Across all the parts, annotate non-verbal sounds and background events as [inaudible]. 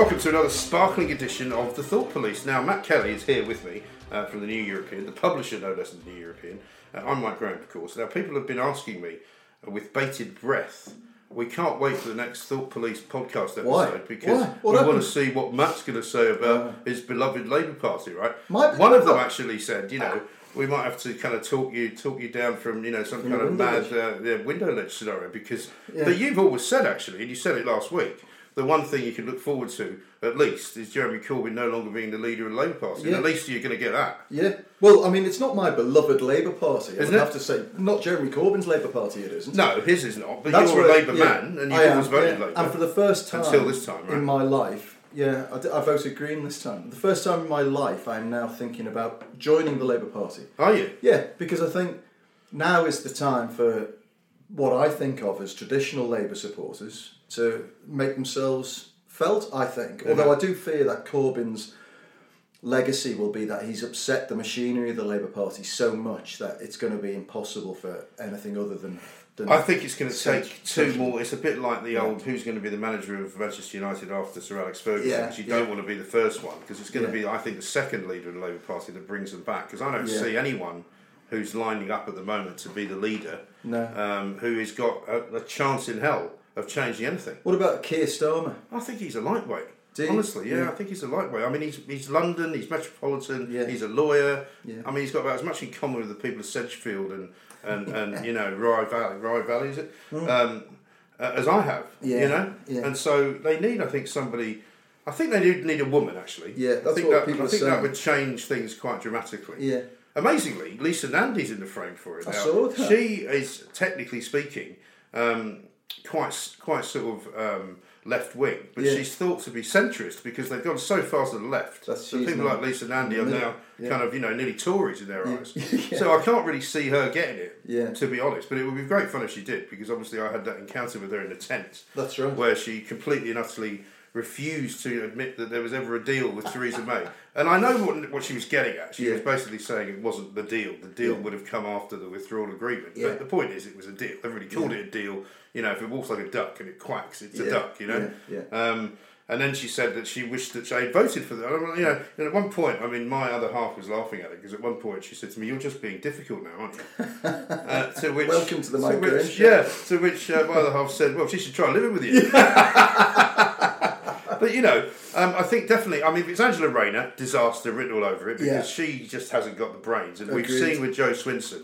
Welcome to another sparkling edition of the Thought Police. Now, Matt Kelly is here with me uh, from the New European, the publisher, no less than the New European. Uh, I'm Mike Graham, of course. Now, people have been asking me uh, with bated breath. We can't wait for the next Thought Police podcast episode Why? because Why? What we want happened? to see what Matt's going to say about his beloved Labour Party, right? My- One of them actually said, you know, we might have to kind of talk you talk you down from you know some kind of window mad uh, yeah, window ledge scenario because Yeah. but you've always said actually and you said it last week the one thing you can look forward to at least is Jeremy Corbyn no longer being the leader of the Labour Party Yeah. at least you're going to get that Yeah. Well, I mean, it's not my beloved Labour Party. I would have to say, not Jeremy Corbyn's Labour Party. It isn't. no his is not but That's you're a Labour yeah, man and you've always voted yeah. Labour And for the first time Until this time, right? in my life, yeah, I, d- I voted Green this time. The first time in my life, I'm now thinking about joining the Labour Party. are you Yeah, because I think now is the time for what I think of as traditional Labour supporters to make themselves felt. I think, although I do fear that Corbyn's legacy will be that he's upset the machinery of the Labour Party so much that it's going to be impossible for anything other than. than I think it's going to take two more. It's a bit like the Yeah. old who's going to be the manager of Manchester United after Sir Alex Ferguson. Yeah, you yeah. don't want to be the first one because it's going Yeah. to be, I think, the second leader of the Labour Party that brings them back. Because I don't Yeah. see anyone who's lining up at the moment to be the leader No. um, who has got a, a chance in hell of changing anything. What about Keir Starmer? I think he's a lightweight. Honestly, yeah, Yeah. I think he's a lightweight. I mean, he's he's London, he's metropolitan, Yeah. he's a lawyer. Yeah. I mean, he's got about as much in common with the people of Sedgefield and and, and you know Rye Valley, Rye Valley is it, um, uh, as I have. Yeah, You know, yeah. and so they need, I think, somebody. I think they do need a woman actually. Yeah, I think what that, people I think that would change things quite dramatically. Yeah. Amazingly, Lisa Nandy's in the frame for it I now. She is technically speaking um, quite quite sort of um, left wing, but Yeah. she's thought to be centrist because they've gone so far to the left. That's- so people like Lisa Nandy are now. Yeah. kind of you know nearly Tories in their Yeah. eyes. [laughs] So I can't really see her getting it. Yeah. To be honest, but it would be great fun if she did because obviously I had that encounter with her in the tent That's right. where she completely and utterly refused to admit that there was ever a deal with Theresa May. And I know what, what she was getting at. She Yeah. was basically saying it wasn't the deal. The deal Yeah. would have come after the withdrawal agreement. Yeah. But the point is, it was a deal. Everybody called it a deal. You know, if it walks like a duck and it quacks, it's a duck, you know? Yeah, Um, and then she said that she wished that she had voted for them. You know, and at one point, I mean, my other half was laughing at it because at one point she said to me, "You're just being difficult now, aren't you?" [laughs] uh, to which, Welcome to the Graham. Yeah, to which uh, my other half said, "Well, she should try living with you." [laughs] [laughs] but you know, um, I think definitely. I mean, if it's Angela Rayner, disaster written all over it because Yeah. she just hasn't got the brains, and we've seen with Jo Swinson.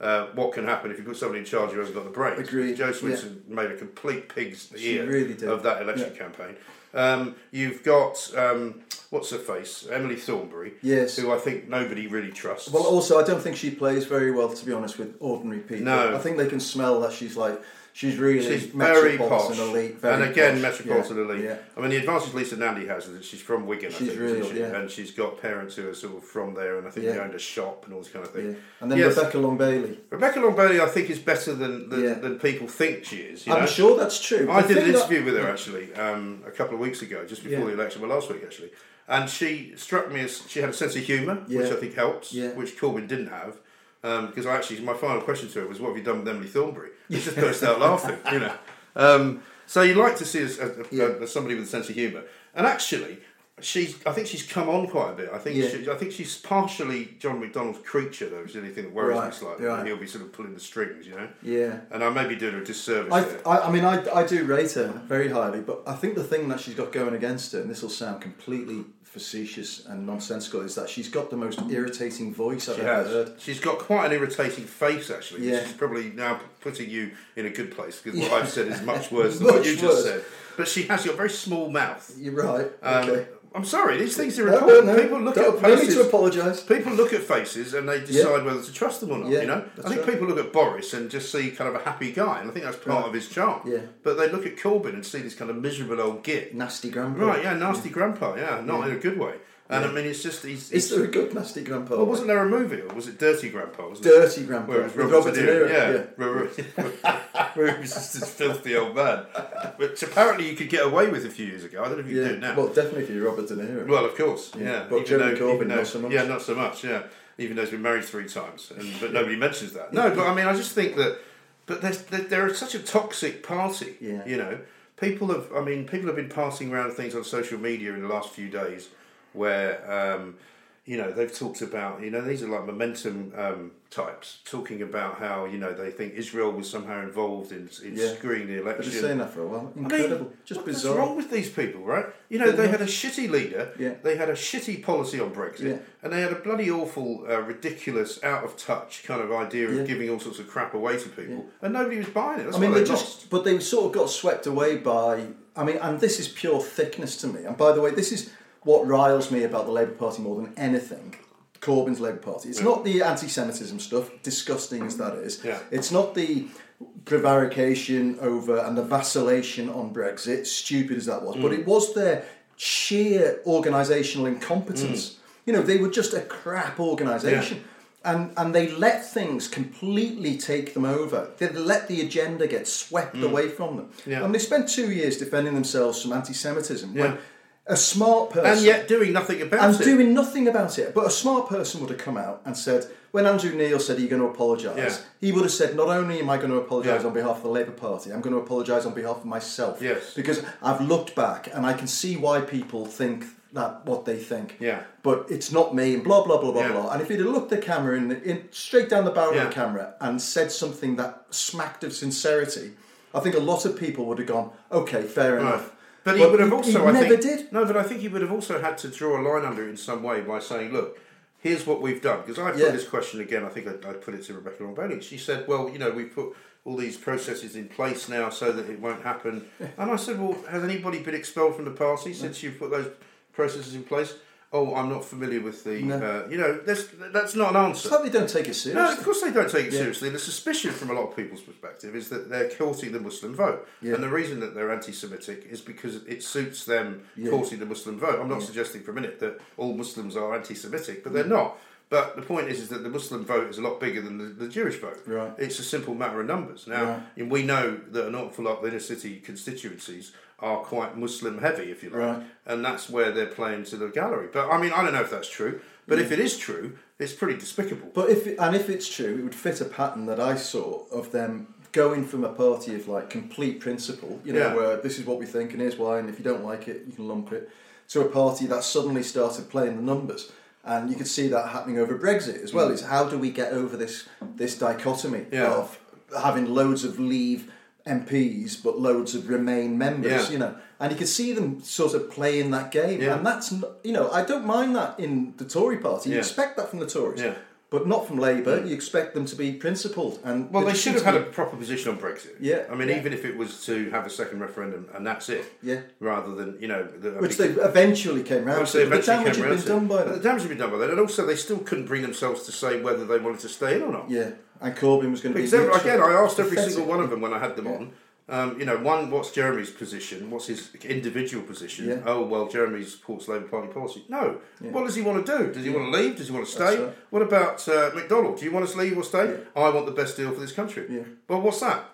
Uh, what can happen if you put somebody in charge who hasn't got the brains? Agreed, Jo Swinson made a complete pig's ear really of that election Yeah. campaign. Um, you've got um, what's her face, Emily Thornberry, Yes. who I think nobody really trusts. Well, also, I don't think she plays very well, to be honest, with ordinary people. No. I think they can smell that she's like she's really She's very metropolitan posh, elite, very and again posh. metropolitan Yeah, elite. Yeah. I mean, the advantage Lisa Nandy has is that she's from Wigan. I She's think, real, isn't she? yeah. and she's got parents who are sort of from there, and I think Yeah. they owned a shop and all this kind of thing. yeah. And then Yes. Rebecca Long Bailey. Rebecca Long Bailey, I think, is better than than, Yeah. than people think she is. You I'm know? sure that's true. I The did an thing that- interview with her actually um, a couple of weeks ago, just before Yeah. the election, well, last week actually, and she struck me as she had a sense of humour, which I think helps, Yeah. which Corbyn didn't have. Um, because I actually, my final question to her was, "What have you done with Emily Thornberry?" She [laughs] just burst out laughing, you know. Um, so you like to see as, as, uh, uh, Yeah. as somebody with a sense of humour, and actually, she's. I think she's come on quite a bit. I think. Yeah. She, I think she's partially John McDonnell's creature, though. Is the only thing that worries me slightly. right. He'll be sort of pulling the strings, you know. Yeah. And I may be doing her a disservice I, I, I mean, I, I do rate her very highly, but I think the thing that she's got going against her, and this will sound completely facetious and nonsensical, is that she's got the most irritating voice I've She ever has. heard. She's got quite an irritating face, actually. Yeah. She's probably now putting you in a good place because what Yeah. I've said is much [laughs] worse than what Much you just said. But she has got a very small mouth. You're right. Um, okay. I'm sorry, these things are No, no, important. no. People look Don't- at no need faces. to apologise. People look at faces and they decide whether to trust them or not. Yeah, you know, I think right. people look at Boris and just see kind of a happy guy, and I think that's part Right. of his charm. Yeah. But they look at Corbyn and see this kind of miserable old git. Nasty grandpa. Right? Yeah, nasty grandpa. Yeah, not Yeah. in a good way. And Yeah. I mean, it's just he's. Is he's there a good nasty grandpa? well, wasn't there a movie or was it Dirty Grandpa? Wasn't it? Dirty grandpa. Where it was with Robert, De Niro. Yeah. Yeah, Where- [laughs] he was just this filthy old man, which apparently you could get away with a few years ago. I don't know if you Yeah. do now. Well, definitely if you're Robert De Niro. Well, of course, Yeah. yeah. But Even Jeremy though- Corbyn, though- not so much. Yeah, not so much. Yeah, even though he's been married three times, and, but nobody mentions that. No, but I mean, I just think that, but there, they're such a toxic party. Yeah. You know, people have. I mean, people have been passing around things on social media in the last few days where. Um, you know, they've talked about, you know, these are like momentum um, types talking about how, you know, they think Israel was somehow involved in, in Yeah. screwing the election. been saying that for a while. I mean, Incredible. Just bizarre. What's wrong with these people, right? You know, they know. had a shitty leader. Yeah. They had a shitty policy on Brexit, Yeah. and they had a bloody awful, uh, ridiculous, out of touch kind of idea of Yeah. giving all sorts of crap away to people, and nobody was buying it. That's I mean, they they just, lost. but they sort of got swept away by. I mean, and this is pure thickness to me. And by the way, this is what riles me about the Labour Party more than anything. Corbyn's Labour Party. It's Yeah. not the anti-Semitism stuff, disgusting as that is. Yeah. It's not the prevarication over and the vacillation on Brexit, stupid as that was. But Mm. it was their sheer organisational incompetence. Mm. You know, they were just a crap organisation. And, and they let things completely take them over. They let the agenda get swept away from them. Mm. Yeah. And they spent two years defending themselves from anti Semitism. A smart person. And yet doing nothing about and it. And doing nothing about it. But a smart person would have come out and said, when Andrew Neil said, Are you going to apologise? Yeah. He would have said, Not only am I going to apologise Yeah. on behalf of the Labour Party, I'm going to apologise on behalf of myself. Yes. Because I've looked back and I can see why people think that what they think. Yeah. But it's not me, and blah, blah, blah, blah, Yeah. blah. And if he'd have looked the camera in, in straight down the barrel Yeah. of the camera and said something that smacked of sincerity, I think a lot of people would have gone, Okay, fair Right. enough. But he would have also, I never think, did. No, but I think he would have also had to draw a line under it in some way by saying, "Look, here's what we've done." Because I put Yeah. this question again. I think I, I put it to Rebecca Longbowden. She said, "Well, you know, we've put all these processes in place now so that it won't happen." [laughs] And I said, "Well, has anybody been expelled from the party since you've put those processes in place?" Oh, I'm not familiar with the. No. Uh, you know, that's that's not an answer. It's like they don't take it seriously. No, of course they don't take it Yeah. seriously. The suspicion from a lot of people's perspective is that they're courting the Muslim vote. Yeah. And the reason that they're anti Semitic is because it suits them Yeah. courting the Muslim vote. I'm not suggesting for a minute that all Muslims are anti Semitic, but they're not. But the point is, is that the Muslim vote is a lot bigger than the, the Jewish vote. Right. It's a simple matter of numbers. Now, Right. and we know that an awful lot of inner city constituencies are quite Muslim heavy, if you like, Right. and that's where they're playing to the gallery. But I mean, I don't know if that's true. But if it is true, it's pretty despicable. But if and if it's true, it would fit a pattern that I saw of them going from a party of like complete principle, you know, Yeah. where this is what we think and here's why, and if you don't like it, you can lump it, to a party that suddenly started playing the numbers. And you could see that happening over Brexit as well. Is how do we get over this this dichotomy Mm. Yeah. of having loads of Leave MPs but loads of Remain members, Yeah. you know, and you can see them sort of playing that game, Yeah. and that's you know I don't mind that in the Tory party. You Yeah. expect that from the Tories, Yeah. But not from Labour. Mm. You expect them to be principled, and Well, they should have had a proper position on Brexit. Yeah, I mean, yeah. even if it was to have a second referendum and that's it. Yeah. Rather than you know, the, which they eventually came round Which to. they The damage came had been done by then. The damage had been done by then, and also they still couldn't bring themselves to say whether they wanted to stay in or not. Yeah, and Corbyn was going to be literally again, I asked every pathetic. single one of them when I had them Yeah. on. Um, you know, one, what's Jeremy's position? What's his individual position? Yeah. Oh, well, Jeremy supports Labour Party policy. No. Yeah. What does he want to do? Does he want to leave? Does he want to stay? right. What about uh, McDonnell? Do you want us to leave or stay? I want the best deal for this country. Yeah. Well, what's that?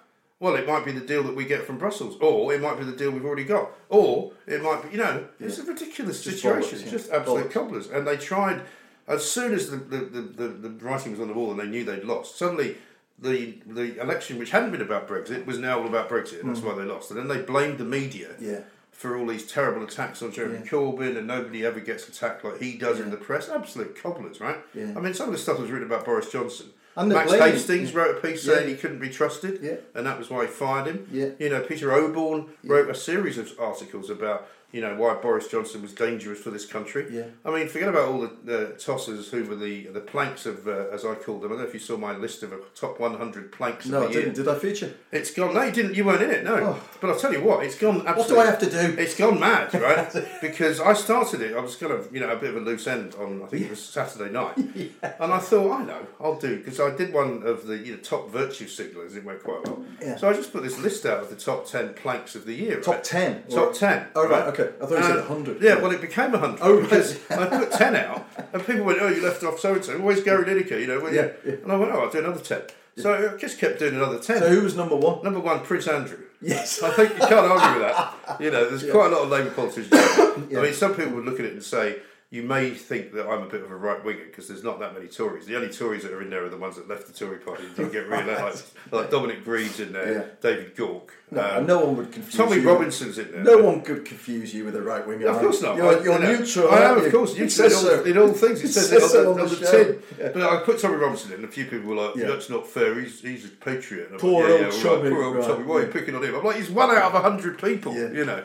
Well, it might be the deal that we get from Brussels, or it might be the deal we've already got, or it might be, you know, it's a ridiculous Just situation. bollocks, yeah. just absolute Bollocks. cobblers. And they tried, as soon as the, the, the, the, the writing was on the wall and they knew they'd lost, suddenly the the election, which hadn't been about Brexit, was now all about Brexit, and that's why they lost. And then they blamed the media Mm. Yeah. for all these terrible attacks on Jeremy Yeah. Corbyn, and nobody ever gets attacked like he does in the press. Absolute cobblers, right? Yeah. I mean, some of the stuff was written about Boris Johnson. And Max blaming- Hastings yeah. wrote a piece Yeah. saying he couldn't be trusted, Yeah. and that was why he fired him. Yeah. You know, Peter Oborne wrote a series of articles about you know why Boris Johnson was dangerous for this country. Yeah. I mean, forget about all the, the tossers who were the the planks of, uh, as I called them. I don't know if you saw my list of a top 100 planks No, of I the year. didn't. Did I feature? It's gone. No, you didn't. You weren't in it. No. Oh. But I'll tell you what. It's gone. Absolutely, What do I have to do? It's gone mad, [laughs] right? because I started it. I was kind of you know a bit of a loose end on. I think it was Saturday night, [laughs] and I thought I know I'll do because I did one of the you know top virtue signalers. It went quite well. Yeah. So I just put this list out of the top ten planks of the year. Top right? 10? Top ten. Oh, right, okay. I thought you said Uh, 100. Yeah, well, it became a hundred. Oh, because I put ten out, and people went, "Oh, you left off so and so." Always Gary Lineker, you know. Yeah, yeah. And I went, "Oh, I'll do another ten. So I just kept doing another ten. So who was number one? Number one, Prince Andrew. Yes. I think you can't argue with that. You know, there's [laughs] quite a lot of Labour politicians. [coughs] I mean, some people would look at it and say, you may think that I'm a bit of a right winger because there's not that many Tories. The only Tories that are in there are the ones that left the Tory party and didn't get re-elected, [laughs] like, like Dominic Grieve's in there, Yeah. David Gauke. No, um, no one would confuse Tommy you. Robinson's in there. No one could confuse you with a right winger. Of course not. You're, you're you know, neutral. I am, of you? course, in says all, so. in all things. It It says says it on, so on on the the tin. Yeah. But I put Tommy Robinson in, and a few people were like, Yeah. "That's not fair. He's he's a patriot." And I'm Poor like, old yeah, Right, poor old right, Tommy. Why are you picking on him? I'm like, he's one out of a hundred people. You know.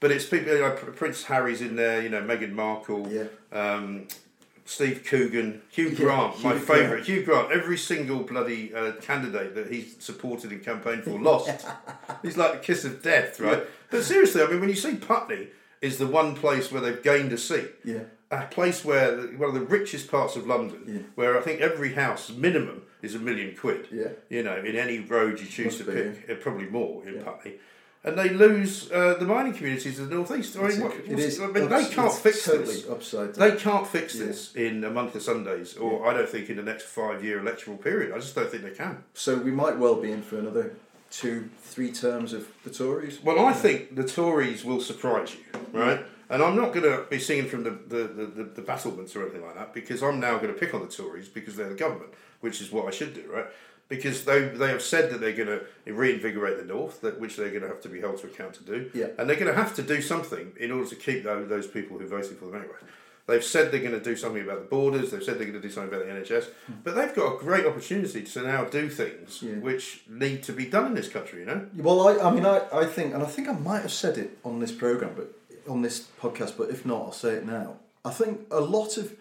But it's people you know, Prince Harry's in there. You know, Meghan Markle. Yeah. Um, Steve Coogan, Hugh Yeah, Grant, my Hugh favourite. Grant. Hugh Grant. Every single bloody uh, candidate that he's supported and campaigned for lost. [laughs] He's like the kiss of death, right? But seriously, I mean, when you see Putney is the one place where they've gained a seat, Yeah. a place where one of the richest parts of London, Yeah. where I think every house minimum is a million quid. Yeah. You know, in any road you choose Must to be, pick, uh, probably more in Yeah. Putney. And they lose uh, the mining communities of the northeast. I mean, what, it what's- I mean, ups- they can't fix totally this. upside down. They can't fix Yeah. this in a month of Sundays, or I don't think in the next five-year electoral period. I just don't think they can. So we might well be in for another two, three terms of the Tories. Well, I think the Tories will surprise you, right? And I'm not going to be singing from the, the, the, the, the battlements or anything like that because I'm now going to pick on the Tories because they're the government, which is what I should do, right? Because they, they have said that they're going to reinvigorate the North, that, which they're going to have to be held to account to do. Yeah. And they're going to have to do something in order to keep those, those people who voted for them anyway. They've said they're going to do something about the borders. They've said they're going to do something about the NHS, hmm. but they've got a great opportunity to now do things Yeah. which need to be done in this country. You know, Well, I, I mean, I, I think, and I think I might have said it on this program, but on this podcast, but if not, I'll say it now. I think a lot of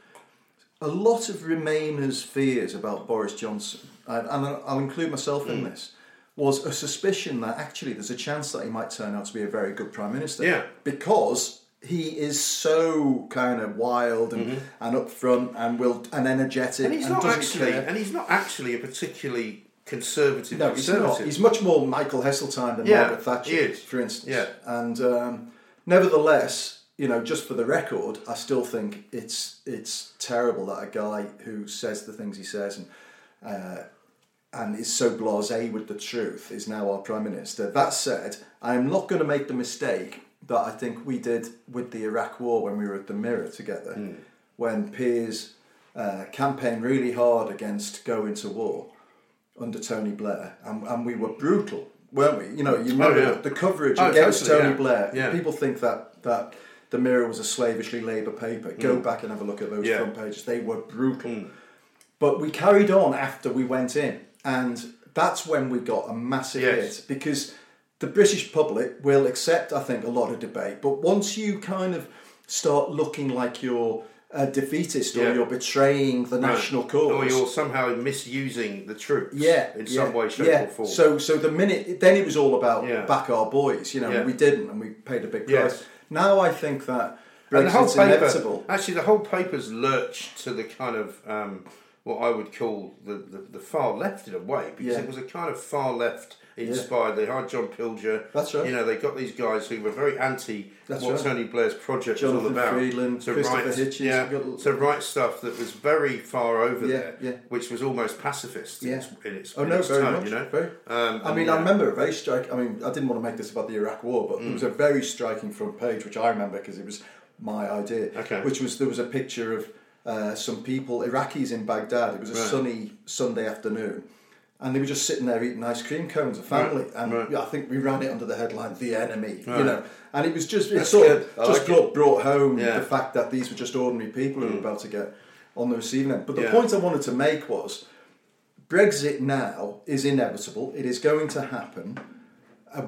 a lot of Remainers' fears about Boris Johnson, and, and I'll include myself Mm. in this, was a suspicion that actually there's a chance that he might turn out to be a very good prime minister. Yeah. because he is so kind of wild and, and upfront and will and energetic Mm-hmm. and he's not doesn't actually, care. and he's not actually a particularly conservative. No, he's not. He's much more Michael Heseltine than Yeah, Margaret Thatcher, for instance. Yeah. And um, nevertheless, you know, just for the record, I still think it's it's terrible that a guy who says the things he says and uh, and is so blasé with the truth is now our prime minister. That said, I am not going to make the mistake that I think we did with the Iraq War when we were at the Mirror together, Hmm. when Piers uh, campaigned really hard against going to war under Tony Blair, and, and we were brutal, weren't we? You know, you remember yeah. the, the coverage Oh, against totally, Tony yeah. Blair. Yeah. People think that that the Mirror was a slavishly Labour paper. Go back and have a look at those Mm. Yeah. Mm. front pages; they were brutal. But we carried on after we went in, and that's when we got a massive Yes. hit because the British public will accept, I think, a lot of debate. But once you kind of start looking like you're a defeatist or you're betraying the national cause, or you're somehow misusing the troops. yeah, in yeah, some way, shape, yeah. or form. So, so the minute then it was all about Yeah. back our boys. You know, Yeah. we didn't, and we paid a big price. Yes. Now I think that and the whole Brexit's paper, inevitable. actually, the whole paper's lurched to the kind of um, what I would call the, the, the far left in a way, because Yeah. it was a kind of far left inspired. They hired John Pilger. That's right. You know, they got these guys who were very anti That's what right. Tony Blair's project was all about. Freeland, Christopher write, Hitchens, yeah, to write stuff that was very far over Yeah, there, yeah. which was almost pacifist in Yeah. its, in its, Oh in no, its very tone, much. you know. Very. Um, I mean, yeah. I remember a very striking. I mean, I didn't want to make this about the Iraq War, but Mm. there was a very striking front page, which I remember because it was my idea. Okay. Which was there was a picture of uh, some people, Iraqis in Baghdad. It was a Right. sunny Sunday afternoon, and they were just sitting there eating ice cream cones, a family. Right, And right. I think we ran it under the headline "The Enemy," you know. And it was just it That's sort good. of I just like brought, brought home Yeah. Mm. the fact that these were just ordinary people who were about to get on the receiving end. But the Yeah. point I wanted to make was. Brexit now is inevitable. It is going to happen.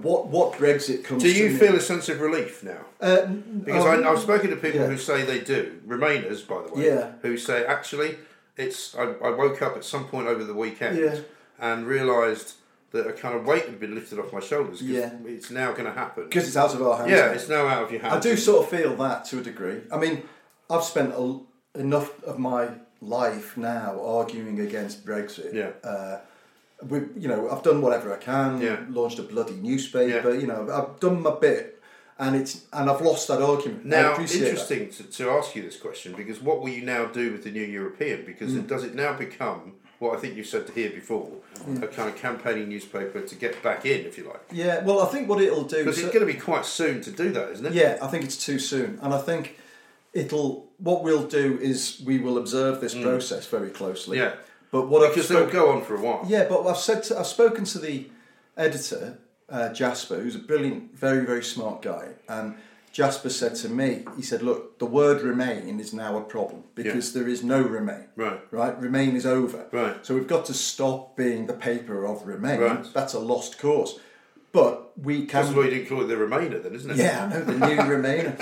What what Brexit comes Do you feel a sense of relief now? Uh, Because um, I, I've spoken to people yeah. who say they do, Remainers, by the way, Yeah. who say actually, it's. I, I woke up at some point over the weekend Yeah. And realised that a kind of weight had been lifted off my shoulders. Yeah. it's now going to happen. because it's out of our hands. Yeah, it's now out of your hands. I do sort of feel that to a degree. I mean, I've spent a, enough of my life now arguing against Brexit. Yeah. Uh, we, you know, I've done whatever I can. Yeah. Launched a bloody newspaper. Yeah. You know, I've done my bit, and it's and I've lost that argument. Now, interesting to, to ask you this question because what will you now do with the new European? Because Mm. it, does it now become what I think you said to here before, a kind of campaigning newspaper to get back in, if you like? Yeah. Well, I think what it'll do. Because so- it's going to be quite soon to do that, isn't it? Yeah, I think it's too soon, and I think it'll what we'll do is we will observe this process very closely. Mm. Yeah. But what I've Because they'll go on for a while. yeah, but I've said to, I've spoken to the editor uh, Jasper, who's a brilliant, very very smart guy, and Jasper said to me, he said, "Look, the word remain is now a problem because there is no remain. Right. right. Remain is over. Right. So we've got to stop being the paper of remain. Right. That's a lost cause. But we can. That's why you didn't call it the Remainer, then, isn't it? Yeah, I know the new [laughs] Remainer,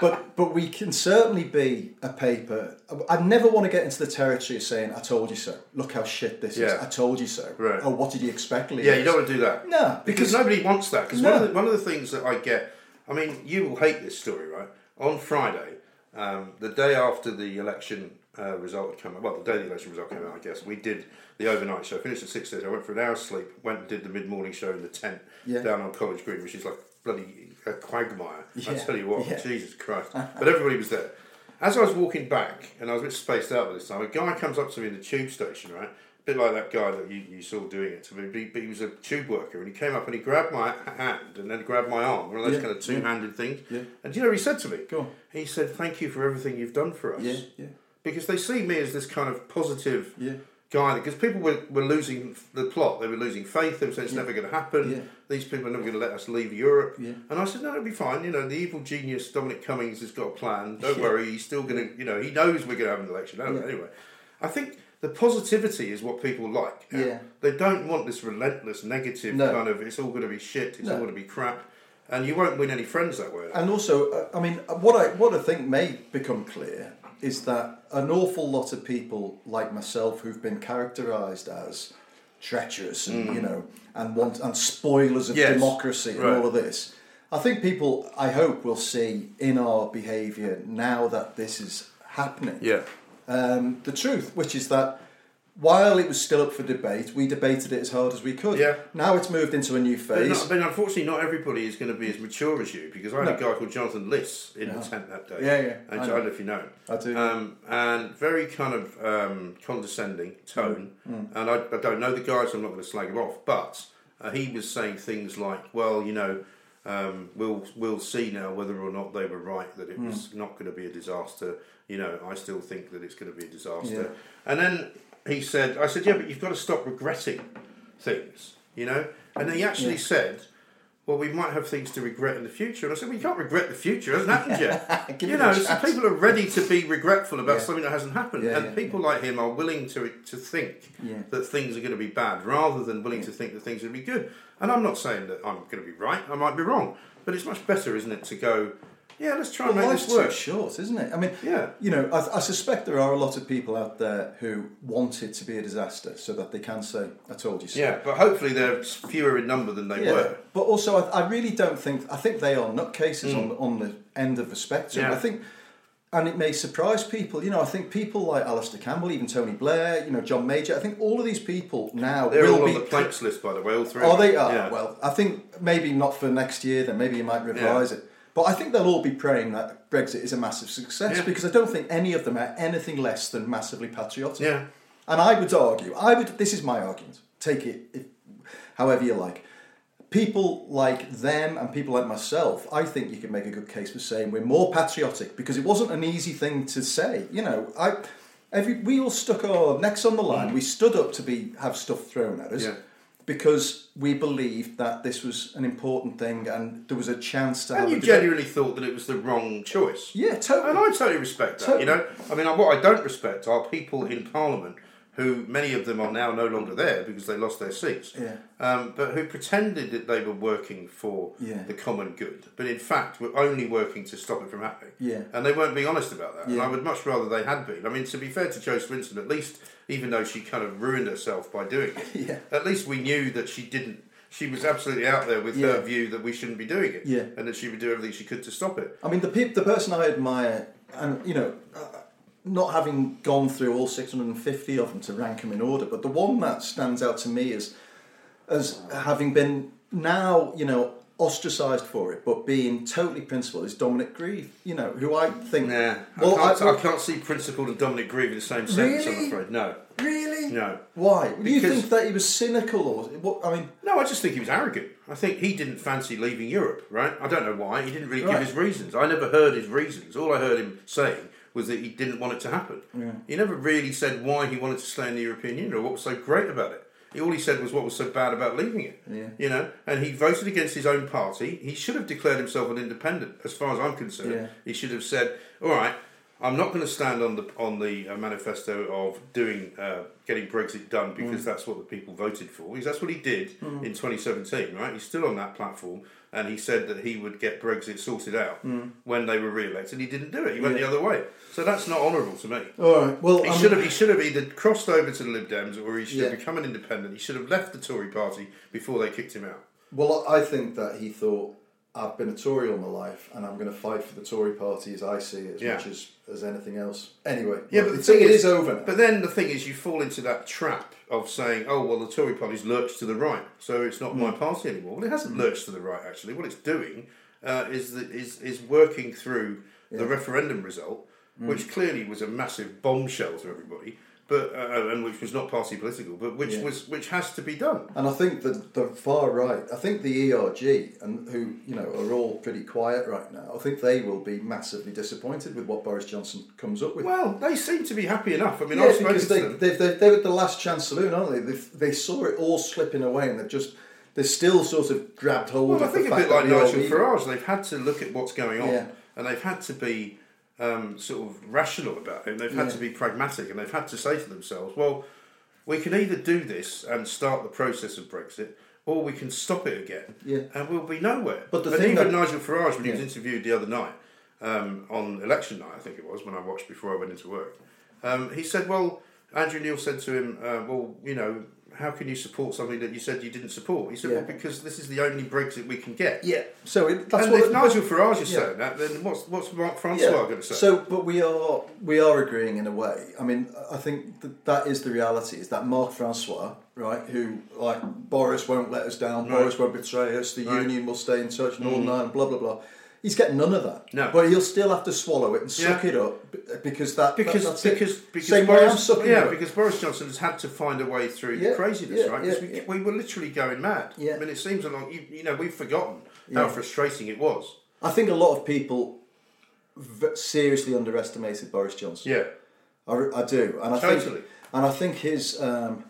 but but we can certainly be a paper. I never want to get into the territory of saying "I told you so." Look how shit this is. I told you so. Right. Oh, what did you expect? Lee? Yeah, you don't want to do that. No, because, because nobody wants that. Because No. one, one of the things that I get, I mean, you will hate this story, right? On Friday, um, the day after the election uh, result had come out, well, the day the election result came out, I guess, we did the overnight show. Finished at six thirty. I went for an hour's sleep. Went and did the mid morning show in the tent Yeah. down on College Green, which is like bloody a quagmire. I tell you what, yeah. Jesus Christ! [laughs] But everybody was there. As I was walking back, and I was a bit spaced out by this time, a guy comes up to me in the tube station, right? A bit like that guy that you, you saw doing it to me, but he, but he was a tube worker, and he came up and he grabbed my hand and then grabbed my arm, one of those Yeah, kind of two-handed things. Yeah. And you know what he said to me? Go on. He said, "Thank you for everything you've done for us." Yeah, yeah, Because they see me as this kind of positive yeah. guy because people were, were losing the plot. They were losing faith. They were saying it's never going to happen. Yeah. These people are never going to let us leave Europe. Yeah. And I said, no, it'll be fine. You know, the evil genius Dominic Cummings has got a plan. Don't Yeah. worry. He's still going to, you know, he knows we're going to have an election. No, Yeah. Anyway, I think the positivity is what people like. Yeah. They don't want this relentless negative No. kind of, it's all going to be shit. It's No. all going to be crap. And you won't win any friends that way. And also, uh, I mean, what I what I think may become clear is that an awful lot of people like myself who've been characterised as treacherous and you know and want and spoilers of Mm. Yes, democracy and right. all of this. I think people, I hope, will see in our behaviour now that this is happening yeah. Um, the truth, which is that while it was still up for debate, we debated it as hard as we could. Yeah. Now it's moved into a new But, phase. not, but unfortunately, not everybody is going to be as mature as you because I had a guy called Jonathan Lis in Yeah. the tent that day. Yeah, yeah, And I I, don't know if you know. I do. Um, and very kind of um, condescending tone. Mm, And I, I don't know the guy, so I'm not going to slag him off. But uh, he was saying things like, well, you know, um, we'll we'll see now whether or not they were right that it Mm. was not going to be a disaster. You know, I still think that it's going to be a disaster. And then he said, I said, yeah, but you've got to stop regretting things, you know. And he actually Yeah. said, well, we might have things to regret in the future. And I said, well, you can't regret the future. It hasn't happened yet. [laughs] You know, so people are ready to be regretful about Yeah. something that hasn't happened. Yeah, and yeah, people like him are willing to to think that things are going to be bad rather than willing to think that things are going to be good. And I'm not saying that I'm going to be right. I might be wrong. But it's much better, isn't it, to go, yeah, let's try and Well, make this work. too short, isn't it? I mean, Yeah. you know, I, I suspect there are a lot of people out there who want it to be a disaster so that they can say, "I told you so." Yeah, but hopefully they're fewer in number than they Yeah. were. But also, I, I really don't think. I think they are nutcases on on the end of the spectrum. Mm. Yeah. I think, and it may surprise people. You know, I think people like Alistair Campbell, even Tony Blair, you know, John Major. I think all of these people now They're will all be on the planks list, by the way, all three. Oh, they are. Yeah. Well, I think maybe not for next year. Then maybe you might revise it. But I think they'll all be praying that Brexit is a massive success Yeah. because I don't think any of them are anything less than massively patriotic. Yeah. And I would argue, I would. This is my argument. Take it if, however you like. People like them and people like myself, I think you can make a good case for saying we're more patriotic because it wasn't an easy thing to say. You know, I every we all stuck our necks on the line. Mm. We stood up to be have stuff thrown at us Yeah. Because we believed that this was an important thing and there was a chance to And you genuinely thought that it was the wrong choice. Yeah, totally. And I totally respect that. Totally. You know, I mean, what I don't respect are people in Parliament who many of them are now no longer there because they lost their seats. Yeah. Um, but who pretended that they were working for Yeah. the common good, but in fact were only working to stop it from happening. Yeah. And they weren't being honest about that. And I would much rather they had been. I mean, to be fair to Jo Swinson, at least, even though she kind of ruined herself by doing it, [laughs] at least we knew that she didn't. She was absolutely out there with Yeah. her view that we shouldn't be doing it, Yeah. and that she would do everything she could to stop it. I mean, the peop- the person I admire, and you know, not having gone through all 650 of them to rank them in order, but the one that stands out to me is as having been now, you know, ostracised for it, but being totally principled is Dominic Grieve, you know, who I think. Nah, Well, I, can't, I- I, can't see principled and Dominic Grieve in the same sentence. I'm Really? afraid. No, Really? No. Why? Do you Because- think that he was cynical or what? I mean, No, I just think he was arrogant. I think he didn't fancy leaving Europe, right? I don't know why. He didn't really Right. give his reasons. I never heard his reasons. All I heard him saying was that he didn't want it to happen. He never really said why he wanted to stay in the European Union or what was so great about it. He, all he said was what was so bad about leaving it. Yeah. You know, and he voted against his own party. He should have declared himself an independent, as far as I'm concerned. Yeah. He should have said, "All right, I'm not going to stand on the on the uh, manifesto of doing uh, getting Brexit done because that's what the people voted for." Because that's what he did in 2017, right? He's still on that platform, and he said that he would get Brexit sorted out when they were re-elected. And he didn't do it. He went Yeah. the other way. So that's not honourable to me. all right. Well, He I'm- should have. He should have either crossed over to the Lib Dems or he should Yeah. have become an independent. He should have left the Tory party before they kicked him out. Well, I think that he thought I've been a Tory all my life, and I'm going to fight for the Tory party as I see it, as Yeah. much as, as anything else. Anyway, Yeah, but the thing is- is over now. But then the thing is, you fall into that trap of saying, "Oh, well, the Tory party's lurched to the right, so it's not Mm. my party anymore." Well, it hasn't lurched to the right. Actually, what it's doing uh, is that is is working through the referendum result, Mm. which clearly was a massive bombshell to everybody, but uh, and which was not party political, but which Yeah. was which has to be done. And I think that the far right, I think the ERG, and who you know are all pretty quiet right now. I think they will be massively disappointed with what Boris Johnson comes up with. Well, they seem to be happy enough. I mean, yeah, I've because they, they, they, they were the last chance saloon, aren't they? They, they saw it all slipping away, and they've just they're still sort of grabbed hold Well, I think the a bit like that we are Nigel. Farage. They've had to look at what's going on, Yeah. and they've had to be um, sort of rational about it. And they've had Yeah. to be pragmatic, and they've had to say to themselves, "Well, we can either do this and start the process of Brexit." Or we can stop it again, Yeah. and we'll be nowhere. But the and thing even that- Nigel Farage, when he was interviewed the other night um, on election night, I think it was when I watched before I went into work, um, he said, "Well, Andrew Neil said to him, uh, well, you know, how can you support something that you said you didn't support?" He said, Yeah. "Well, because this is the only Brexit we can get." Yeah, so it, that's and what if Nigel Farage is Yeah. saying that, then what's what's Mark Francois going to say? So, but we are we are agreeing in a way. I mean, I think that, that is the reality. Is that Mark Francois, right? Who like Boris won't let us down. Right. Boris won't betray us. The Right. Mm. union will stay in touch. Northern Ireland, blah blah blah. He's getting none of that. No. but he'll still have to swallow it and suck Yeah. it up because that because that, that's it. because because same way I'm sucking yeah, it because Boris Johnson has had to find a way through Yeah, the craziness, yeah, right? Because we, we were literally going mad. Yeah. I mean, it seems along you, you know we've forgotten how frustrating it was. I think a lot of people v- seriously underestimated Boris Johnson. Yeah, I, I do, and I Totally. think, and I think his, um,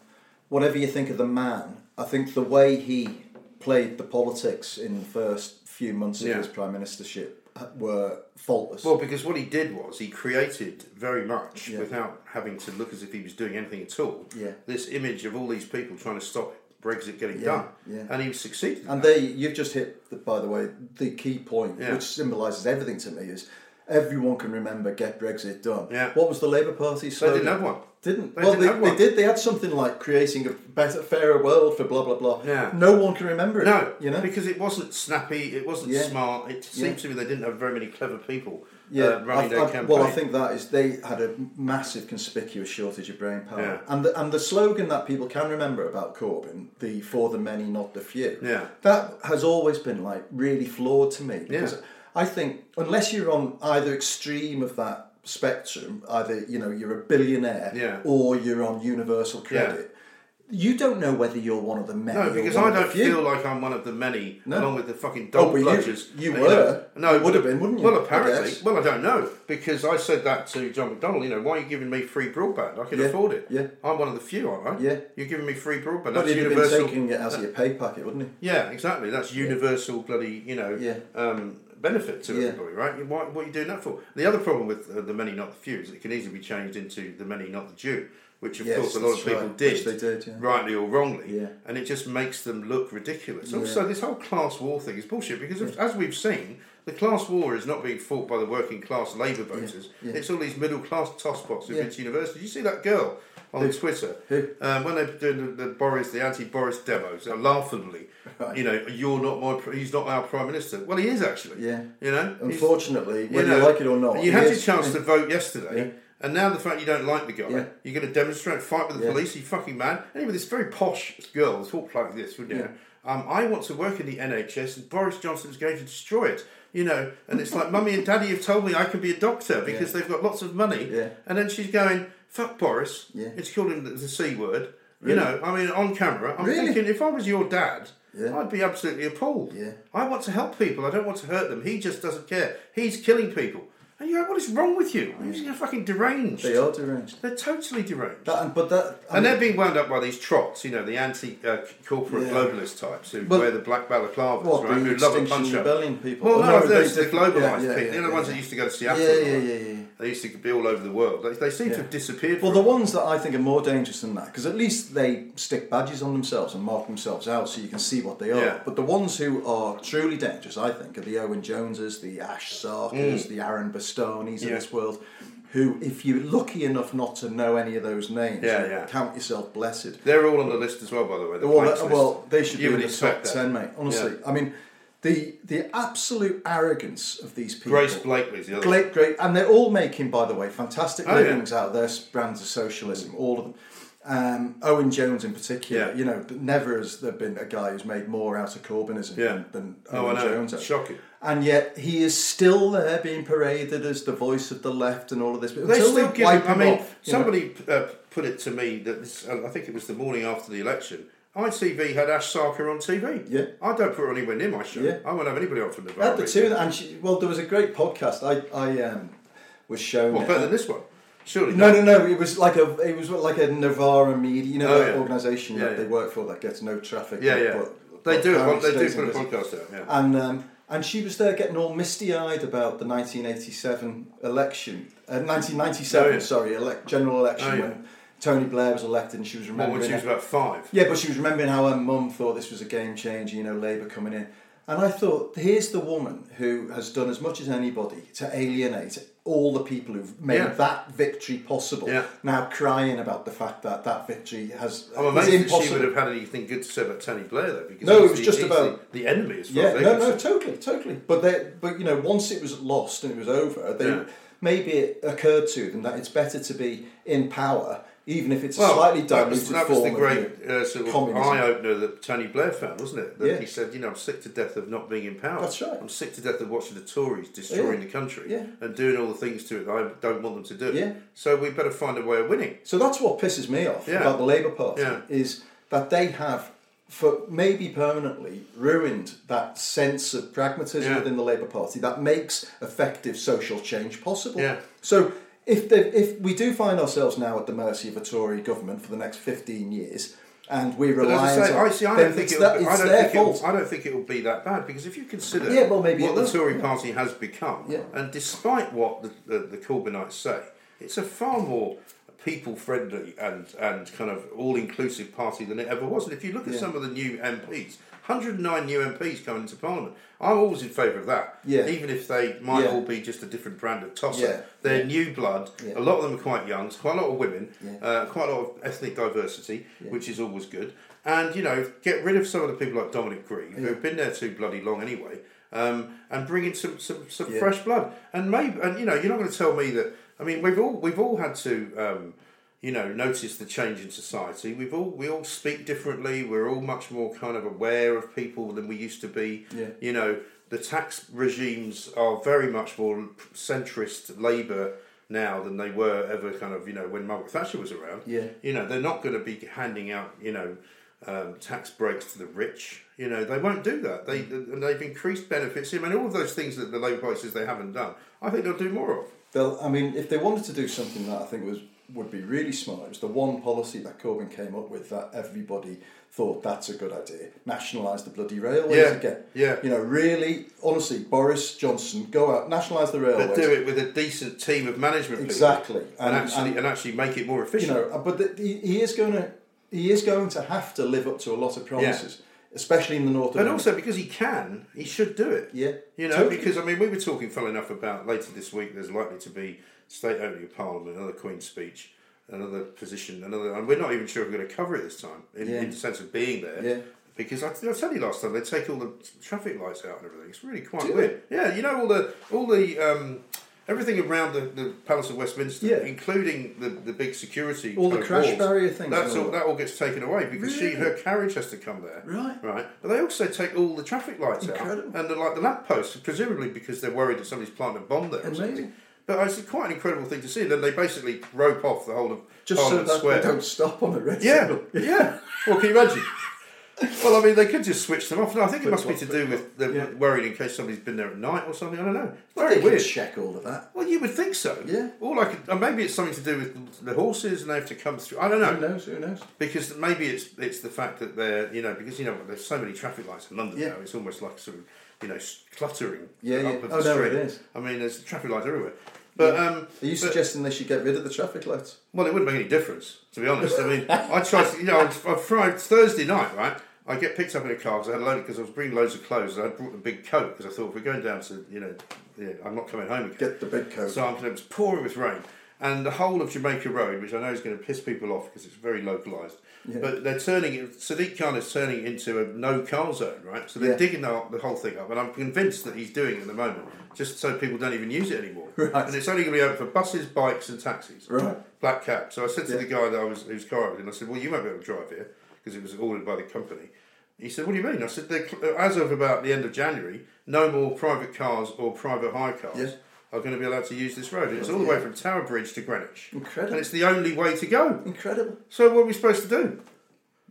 whatever you think of the man, I think the way he played the politics in the first few months of Yeah. his prime ministership were faultless. Well, because what he did was he created very much Yeah. without having to look as if he was doing anything at all. Yeah. This image of all these people trying to stop Brexit getting Yeah, done, yeah. and he succeeded. and they, you've just hit, the, by the way, the key point, which symbolises everything to me, is everyone can remember "Get Brexit Done." Yeah. What was the Labour Party slogan? they didn't have one. Didn't They well? didn't they, they did. They had something like creating a better, fairer world for blah blah blah. Yeah. No one can remember it. No, you know. because it wasn't snappy, it wasn't Yeah. smart. It seemed Yeah. to me they didn't have very many clever people Yeah, uh, running I- their I- campaign. well, I think that is they had a massive, conspicuous shortage of brain power, Yeah. and the, and the slogan that people can remember about Corbyn, the "For the many, not the few," Yeah. that has always been like really flawed to me because Yeah. I think unless you're on either extreme of that spectrum, either you know you're a billionaire Yeah. or you're on universal credit. You don't know whether you're one of the many. No, because I don't feel like I'm one of the many, No. along with the fucking Oh, dog you- bludgers. you know. were. No, You would have been, wouldn't you? Well, I apparently. guess. Well, I don't know because I said that to John McDonnell. You know, why are you giving me free broadband? I can Yeah, afford it. yeah. I'm one of the few, aren't I? Yeah. You're giving me free broadband. But That's have been universal. taking it as your pay packet, wouldn't he? Yeah, exactly. That's universal bloody, you know, Yeah. um, benefit to Yeah. everybody, right? What, what are you doing that for? The other problem with uh, the many, not the few, is it can easily be changed into the many, not the Jew, which of Yes, course a lot of people right, did, did, yeah. rightly or wrongly, Yeah. and it just makes them look ridiculous. Also, this whole class war thing is bullshit because, as we've seen, the class war is not being fought by the working class Labour voters. It's all these middle class tosspots who've been to university. You see that girl on Who? Twitter? Who? Um, when they're doing the, the Boris, the anti-Boris demos, uh, laughably, Right. you know, you're not my, he's not our prime minister. Well, he is actually. Yeah. You know, Unfortunately, you whether you, know, like it or not, you had your chance to vote yesterday. Yeah. And now the fact you don't like the guy, Yeah. you're going to demonstrate, fight with the Yeah. police. You fucking mad. Anyway, this very posh girl talk like this, wouldn't you? Yeah. um, I want to work in the NHS, and Boris Johnson is going to destroy it. You know, and it's like, Mummy and Daddy have told me I can be a doctor because they've got lots of money. Yeah. And then she's going, fuck Boris. Yeah. It's called him the, the C word. Really? You know, I mean, on camera, I'm Really? thinking if I was your dad, Yeah. I'd be absolutely appalled. Yeah. I want to help people. I don't want to hurt them. He just doesn't care. He's killing people. And you go, what is wrong with you? You're mm. fucking deranged. They are deranged. They're totally deranged. That, but that, I and mean, they're being wound up by these trots, you know, the anti-corporate uh, Yeah. globalist types who Well, wear the black balaclavas, what right? Who love a punch up. Rebellion people? Well, Oh, no, no, those the globalised yeah, yeah, people. you know, the ones that used to go to Seattle. yeah, yeah, yeah, yeah. They used to be all over the world. They, they seem to have disappeared. Well, from the ones that I think are more dangerous than that, because at least they stick badges on themselves and mark themselves out so you can see what they are. But the ones who are truly dangerous, I think, are the Owen Joneses, the Ash Sarkars, mm. the Aaron Of Mm. Yeah. this world, who, if you're lucky enough not to know any of those names, Yeah, yeah. count yourself blessed. They're all on the list as well, by the way. The Well, planks that- list. well, they should You be would in the top expect that. ten, mate. Honestly, I mean, the the absolute arrogance of these people. Grace Blakeley's the other. Great, great, and they're all making, by the way, fantastic Oh, yeah. livings out of their brands of socialism. All of them. Um, Owen Jones, in particular, Yeah. you know, never has there been a guy who's made more out of Corbynism Yeah. than, than Oh, I Owen know. Jones. has. Shocking. And yet he is still there, being paraded as the voice of the left and all of this. But They until still they give wipe him. I mean, off, somebody uh, put it to me that this, uh, I think it was the morning after the election. ITV had Ash Sarkar on TV. Yeah. I don't put her anywhere near my show. Yeah. I won't have anybody on from the had the two, and she, well, there was a great podcast. I, I um, was shown. Well, better than this one. Surely. No, not. no, no. It was like a, it was like a Novara Media, you know, Oh, yeah. organisation Yeah, that they work for that gets no traffic. Yeah, but- yeah. but- They do. They do put a podcast out. Yeah. And um, and she was there getting all misty eyed about the 1987 election, uh, 1997, Oh, yeah. sorry, general election Oh, yeah. when Tony Blair was elected, and she was Well, remembering. when she was about five. Yeah, but she was remembering how her mum thought this was a game changer, you know, Labour coming in. And I thought, here's the woman who has done as much as anybody to alienate all the people who've made Yeah. that victory possible. Yeah. Now crying about the fact that that victory has I'm amazed that she would have had anything good to say about Tony Blair, though. Because No, it was the- just about- the, the enemy as far Yeah, as no, no, totally, totally. But they, but you know, once it was lost and it was over, they Yeah. maybe it occurred to them that it's better to be in power, even if it's a Well, slightly that was, diluted that was the great uh, sort of communism. eye opener that Tony Blair found, wasn't it? That Yeah. he said, you know, I'm sick to death of not being in power. That's right. I'm sick to death of watching the Tories destroying Yeah. the country Yeah. and doing all the things to it that I don't want them to do. Yeah. So we better find a way of winning. So that's what pisses me off about the Labour Party is that they have, for maybe permanently, ruined that sense of pragmatism within the Labour Party that makes effective social change possible. Yeah. So if if we do find ourselves now at the mercy of a Tory government for the next fifteen years, and we rely I on I see. I don't think it's, it'll. that, be- I don't their think it'll. I don't think it'll be that bad because if you consider Yeah, well, maybe what the Tory yeah. party has become, Yeah. and despite what the, the, the Corbynites say, it's a far more people friendly and and kind of all inclusive party than it ever was. And if you look at Yeah. some of the new MPs. 109 new MPs coming into Parliament. I'm always in favour of that. Yeah. Even if they might Yeah. all be just a different brand of tosser. Yeah. They're new blood. Yeah. A lot of them are quite young. There's quite a lot of women. Yeah. Uh, quite a lot of ethnic diversity, which is always good. And you know, get rid of some of the people like Dominic Grieve, Yeah. who've been there too bloody long anyway, um, and bring in some some, some fresh blood. And maybe, and you know, you're not going to tell me that. I mean, we've all we've all had to. Um, you know, notice the change in society. We've all we all speak differently. We're all much more kind of aware of people than we used to be. Yeah. You know, the tax regimes are very much more centrist Labour now than they were ever kind of you know when Margaret Thatcher was around. Yeah. You know, they're not going to be handing out you know um, tax breaks to the rich. You know, they won't do that. They and they've increased benefits. I mean, all of those things that the Labour Party says they haven't done. I think they'll do more of. They'll, I mean, if they wanted to do something that I think was would be really smart, it was the one policy that Corbyn came up with that everybody thought that's a good idea. Nationalise the bloody railways Yeah, again. yeah. You know, really, honestly, Boris Johnson, go out, nationalise the railways. But do it with a decent team of management people. Exactly. and, And- actually and- and actually make it more efficient. you know, but the, he, he is going to he is going to have to live up to a lot of promises, especially in the north. But also because he can, he should do it. Yeah, You know, totally. because I mean, we were talking, funnily enough, about later this week. There's likely to be state opening of Parliament, another Queen's speech, another position, another, and we're not even sure if we're going to cover it this time in, Yeah. in the sense of being there. Yeah. Because I, I tell you last time they take all the traffic lights out and everything. It's really quite Do weird. Yeah, you know all the all the um, everything around the, the Palace of Westminster, Yeah. including the, the big security, All the crash walls, barrier things That's all all, that. all gets taken away because she her carriage has to come there. Right. Right. But they also take all the traffic lights Incredible. out and the, like the lamp posts, presumably because they're worried that somebody's planted a bomb there. Or Amazing. But it's quite an incredible thing to see. Then they basically rope off the whole of Just so that Square. they don't stop on the red Yeah, signal. yeah. Well, can you imagine? Well, I mean, they could just switch them off. No, I think it must be to do with they're Yeah. worried in case somebody's been there at night or something. I don't know. It's very weird. check all of that. Well, you would think so. Yeah. All I could, or maybe it's something to do with the horses and they have to come through. I don't Who know knows? Who knows? because maybe it's it's the fact that they're you know because you know there's so many traffic lights in London Yeah. now. It's almost like sort of you know cluttering. Yeah, up yeah. of the Oh, no, street. it is. I mean, there's traffic lights everywhere. But Yeah. um, Are you suggesting they should get rid of the traffic lights? well, it wouldn't make any difference, to be honest. I mean, [laughs] I tried, to, you know, on Friday, Thursday night, right? I get picked up in a car because I had a load because I was bringing loads of clothes. and I brought a big coat because I thought if we're going down to, you know, yeah, I'm not coming home again. Get the big coat. So I'm, it was pouring with rain, and the whole of Jamaica Road, which I know is going to piss people off because it's very localised. Yeah. But they're turning it. Sadiq Khan is turning it into a no car zone, right? So they're Yeah. digging the, the whole thing up, and I'm convinced that he's doing it at the moment just so people don't even use it anymore. [laughs] Right. And it's only going to be open for buses, bikes, and taxis Right. black cab. So I said to Yeah. the guy that I was whose car I was in, I said, "Well, you won't be able to drive here because it was ordered by the company." He said, "What do you mean?" I said, "As of about the end of January, no more private cars or private hire cars. Are going to be allowed to use this road. And it's all the way from Tower Bridge to Greenwich, Incredible. and it's the only way to go. Incredible. So what are we supposed to do?"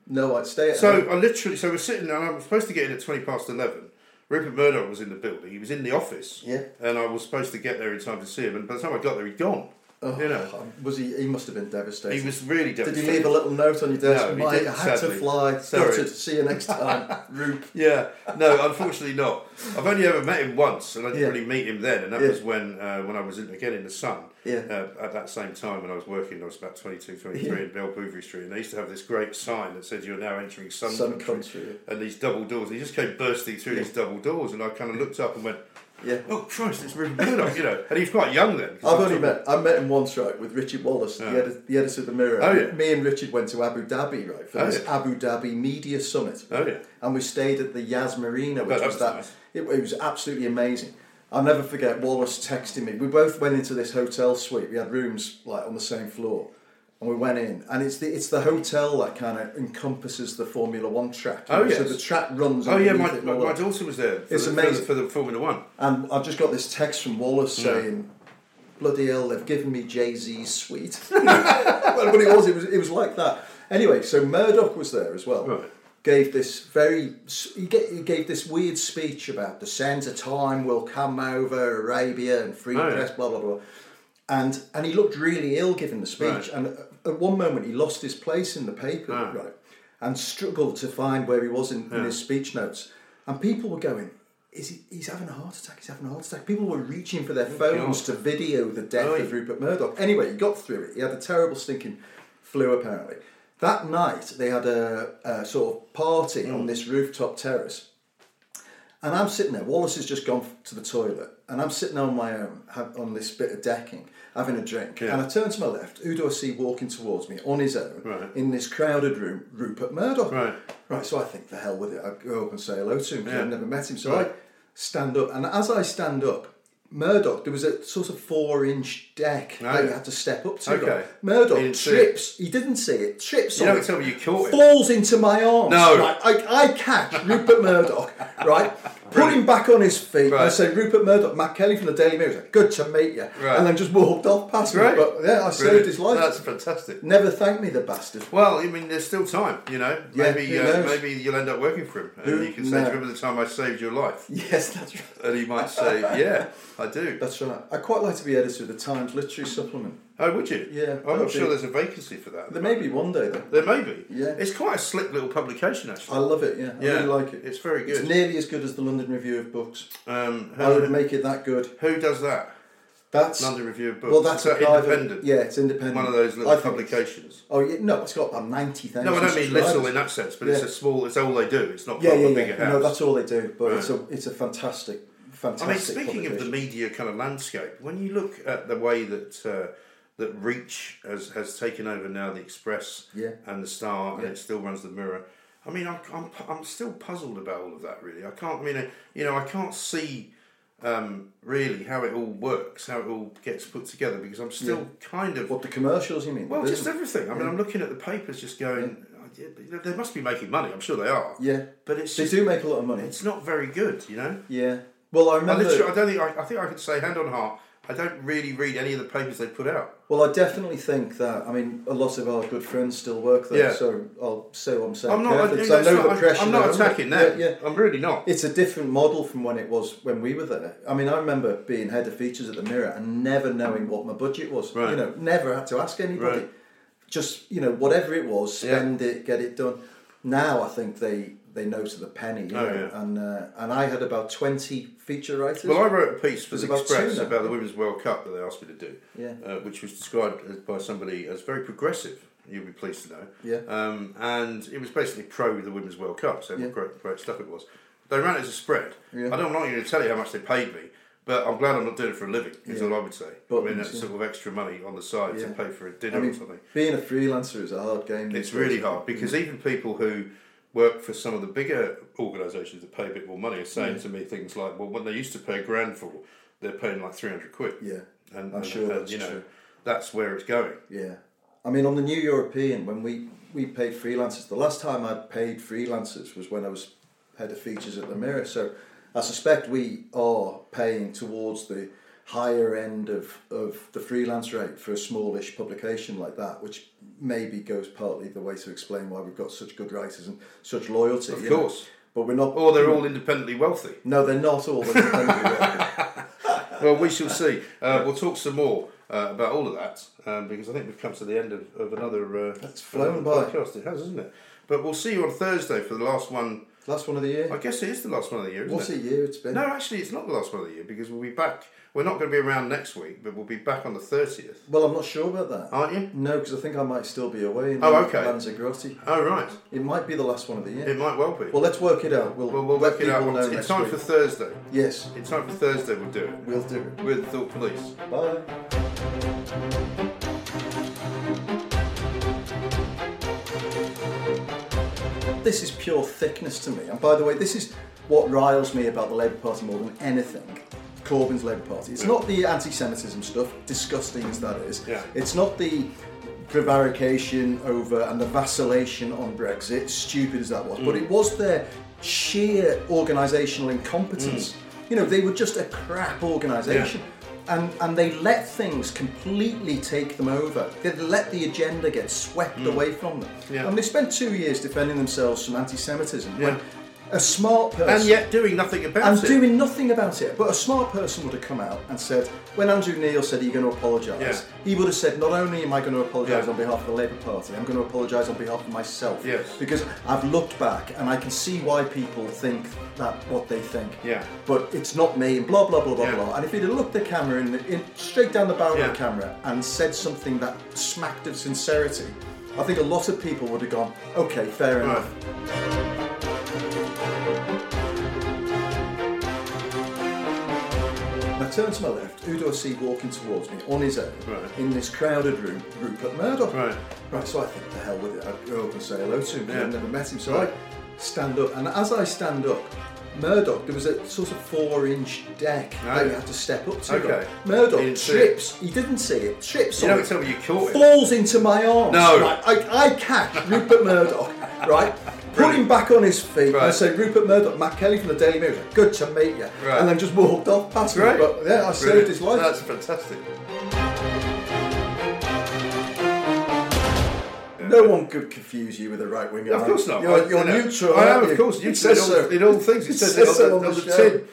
No, I'd stay at So home. I literally, so we're sitting, and I was supposed to get in at twenty past eleven. Rupert Murdoch was in the building. He was in the office, Yeah. and I was supposed to get there in time to see him. And by the time I got there, he'd gone. Oh, you know, was he? He must have been devastated. he was really Did devastated. he leave a little note on your desk? No, Mike, I had sadly. to fly. Sorry. Gutted. See you next time. [laughs] Roop. Yeah, no, unfortunately not. I've only ever met him once, and I didn't Yeah. really meet him then, and that Yeah. was when uh, when I was in, again in the Sun. Yeah. Uh, at that same time when I was working, I was about 22, 23 Yeah. in Belbouverie Street, and they used to have this great sign that said, "You're now entering Sun, Sun country. country. and these double doors. And he just came bursting through these double doors, and I kind of looked up and went, Yeah. "Oh Christ, it's Rupert Murdoch," you know. And he was quite young then. I've only met I met him once right with Richard Wallace, Yeah. the, edit, the editor of the Mirror. Oh, yeah. Me and Richard went to Abu Dhabi right for Oh, this yeah. Abu Dhabi Media Summit, Oh yeah. and we stayed at the Yas Marina, which oh, that was was that. nice. It, it was absolutely amazing. I'll never forget Wallace texting me. We both went into this hotel suite. We had rooms like on the same floor, and we went in. And it's the it's the hotel that kind of encompasses the Formula One track. Oh, know, So the track runs. Oh yeah, my, my, my daughter was there. It's the, amazing. for the, for the Formula One. And I've just got this text from Wallace Yeah. saying, "Bloody hell, they've given me Jay Z's suite." well, but it was, it was, it was like that. Anyway, so Murdoch was there as well. Right. Gave this very, he gave this weird speech about the centre time will come over Arabia and free Oh, yeah. press, blah blah blah. And and he looked really ill giving the speech. Right. And at one moment, he lost his place in the paper, Ah. right, and struggled to find where he was in, in his speech notes. And people were going, "Is he? He's having a heart attack. He's having a heart attack." People were reaching for their phones to video the death Oh, of. Rupert Murdoch. Anyway, he got through it. He had a terrible stinking flu, apparently. That night, they had a, a sort of party Mm. on this rooftop terrace. And I'm sitting there. Wallace has just gone to the toilet, and I'm sitting on my own on this bit of decking, having a drink. Yeah. And I turn to my left. Who do I see walking towards me on his own Right. in this crowded room? Rupert Murdoch. Right. Right. So I think the hell with it. I go up and say hello to him because Yeah. I've never met him. So Right. I stand up, and as I stand up, Murdoch, there was a sort of four-inch deck Oh, that you had to step up to. Okay. Murdoch He trips. He didn't see it. Trips You on don't it tell me you caught falls into my arms. No. Right, I, I catch Rupert Murdoch, [laughs] right? Put him back on his feet. and I Right. say, Rupert Murdoch, Matt Kelly from the Daily Mirror. Like, Good to meet you. Right. And then just walked off past me. But yeah, I saved his life. That's fantastic. Never thanked me, the bastard. Well, I mean, there's still time, you know. Yeah, maybe who uh, knows? maybe you'll end up working for him, and Who you can say, knows? "Remember the time I saved your life?" [laughs] Yes, that's right. And he might say, "Yeah, I do." That's right. I'd quite like to be editor of the Times Literary Supplement. Oh, would you? Yeah, I'm not sure be- there's a vacancy for that. There may be one day, though. There may be. Yeah. It's quite a slick little publication, actually. I love it, yeah. I yeah, really like it. It's very good. It's nearly as good as the London Review of Books. Um, I would who, make it that good. who does that? That's London Review of Books. well, that's that independent. Yeah, it's independent. One of those little publications. Oh yeah, no, it's got about ninety thousand. No, I don't mean little in that sense, but it's a small. It's all they do. It's not Yeah, part yeah, bigger yeah. house. No, that's all they do. But it's a it's a fantastic, I mean, speaking of the media kind of landscape, when you look at the way that uh, that Reach has, has taken over now the Express Yeah. and the Star, and it still runs the Mirror. I mean, I'm, I'm I'm still puzzled about all of that. Really, I can't. I mean, you know, I can't see um, really how it all works, how it all gets put together, because I'm still kind of What the commercials you mean? Well, just everything. I mean, I'm looking at the papers, just going. "Oh, yeah, They must be making money. I'm sure they are. yeah, But it's they just, do make a lot of money. it's not very good, you know. Yeah. Well, I I, remember. literally, I don't think I, I think I could say hand on heart. I don't really read any of the papers they put out. Well, I definitely think that. I mean, a lot of our good friends still work there, Yeah. so I'll say what I'm saying. I'm not. I, carefully, 'cause that's I know not- the pressure. I'm not attacking that. Yeah, yeah. I'm really not. It's a different model from when it was when we were there. I mean, I remember being head of features at the Mirror and never knowing what my budget was. Right. You know, never had to ask anybody. Right. Just you know, whatever it was, Yeah. spend it, get it done. Now I think they they know to the penny. You Oh, know, yeah. and uh, and I had about twenty feature writers. Well, I wrote a piece for There's the about Express about the Women's World Cup that they asked me to do, Yeah. uh, which was described by somebody as very progressive. You'll be pleased to know. Yeah. Um, and it was basically pro the Women's World Cup, so Yeah. great, great stuff it was. They ran it as a spread. Yeah. I don't, want you to tell you how much they paid me, but I'm glad I'm not doing it for a living, is Yeah. all I would say. I mean, that's yeah. sort of extra money on the side to pay for a dinner I mean, or something. being a freelancer is a hard game. It's really hard because even people who work for some of the bigger organisations that pay a bit more money are saying to me things like, "Well, when they used to pay a grand for, they're paying like three hundred quid." Yeah. and I'm sure and, that's you know true. that's where it's going. Yeah. I mean, on the New European, when we, we paid freelancers, the last time I paid freelancers was when I was head of features at the Mirror. So I suspect we are paying towards the higher end of, of the freelance rate for a smallish publication like that, which maybe goes partly the way to explain why we've got such good writers and such loyalty. Of you know. course. But we're not. Or they're all independently wealthy. No, they're not all independently wealthy. [laughs] well, we shall see. Uh, we'll talk some more uh, about all of that um, because I think we've come to the end of, of another. Uh, That's flown by. podcast. It has, isn't it? But we'll see you on Thursday for the last one. Last one of the year. I guess it is the last one of the year, isn't What it? a year it's been. No, actually, it's not the last one of the year because we'll be back. We're not going to be around next week, but we'll be back on the thirtieth, Well, I'm not sure about that. aren't you? No, because I think I might still be away in Oh, okay. Lanzarote. Oh, right. It might be the last one of the year. It might well be. Well, let's work it out. We'll, Well, we'll work it out. know It's time week. for Thursday. yes, It's time for Thursday. We'll do it we'll do it. with Thought Police. Bye. This is pure thickness to me. And by the way, this is what riles me about the Labour Party more than anything. Corbyn's Labour Party. It's not the anti-Semitism stuff, disgusting as that is. Yeah. It's not the prevarication over and the vacillation on Brexit, stupid as that was, but mm. it was their sheer organisational incompetence. Mm. You know, they were just a crap organisation. And, and they let things completely take them over. They let the agenda get swept hmm. away from them. Yeah. And they spent two years defending themselves from anti-Semitism. Yeah. When a smart person And yet doing nothing about and it. And doing nothing about it. But a smart person would have come out and said, when Andrew Neil said, Are you going to apologise? Yeah. He would have said, Not only am I going to apologise Yeah. on behalf of the Labour Party, I'm going to apologise on behalf of myself. Yes. Because I've looked back and I can see why people think that what they think. Yeah. But it's not me, and blah, blah, blah, blah, Yeah. blah. And if he'd have looked the camera in, in, straight down the barrel Yeah. of the camera and said something that smacked of sincerity, I think a lot of people would have gone, Okay, fair Right. enough. Turn to my left, who do I see walking towards me on his own Right. in this crowded room? Rupert Murdoch. Right. Right, so I think, the hell with it. I'd go up and say hello to him because Yeah. I've never met him. So Right. I stand up, and as I stand up, Murdoch, there was a sort of four inch deck that you had to step up to. Okay. Murdoch He didn't see trips, he didn't see it, trips You on don't it, tell me you caught it. falls into my arms. No. Right, I, I catch Rupert Murdoch, [laughs] right? Put him back on his feet Right. and say, Rupert Murdoch, Matt Kelly from the Daily Mirror, good to meet you. Right. And then just walked off past me. But yeah, I saved his life. That's fantastic. No one could confuse you with a right winger. Of course not. You're, you're you know, neutral. I am, of course. You said all, so. in all things. Says says it so on, on the, on the the tin.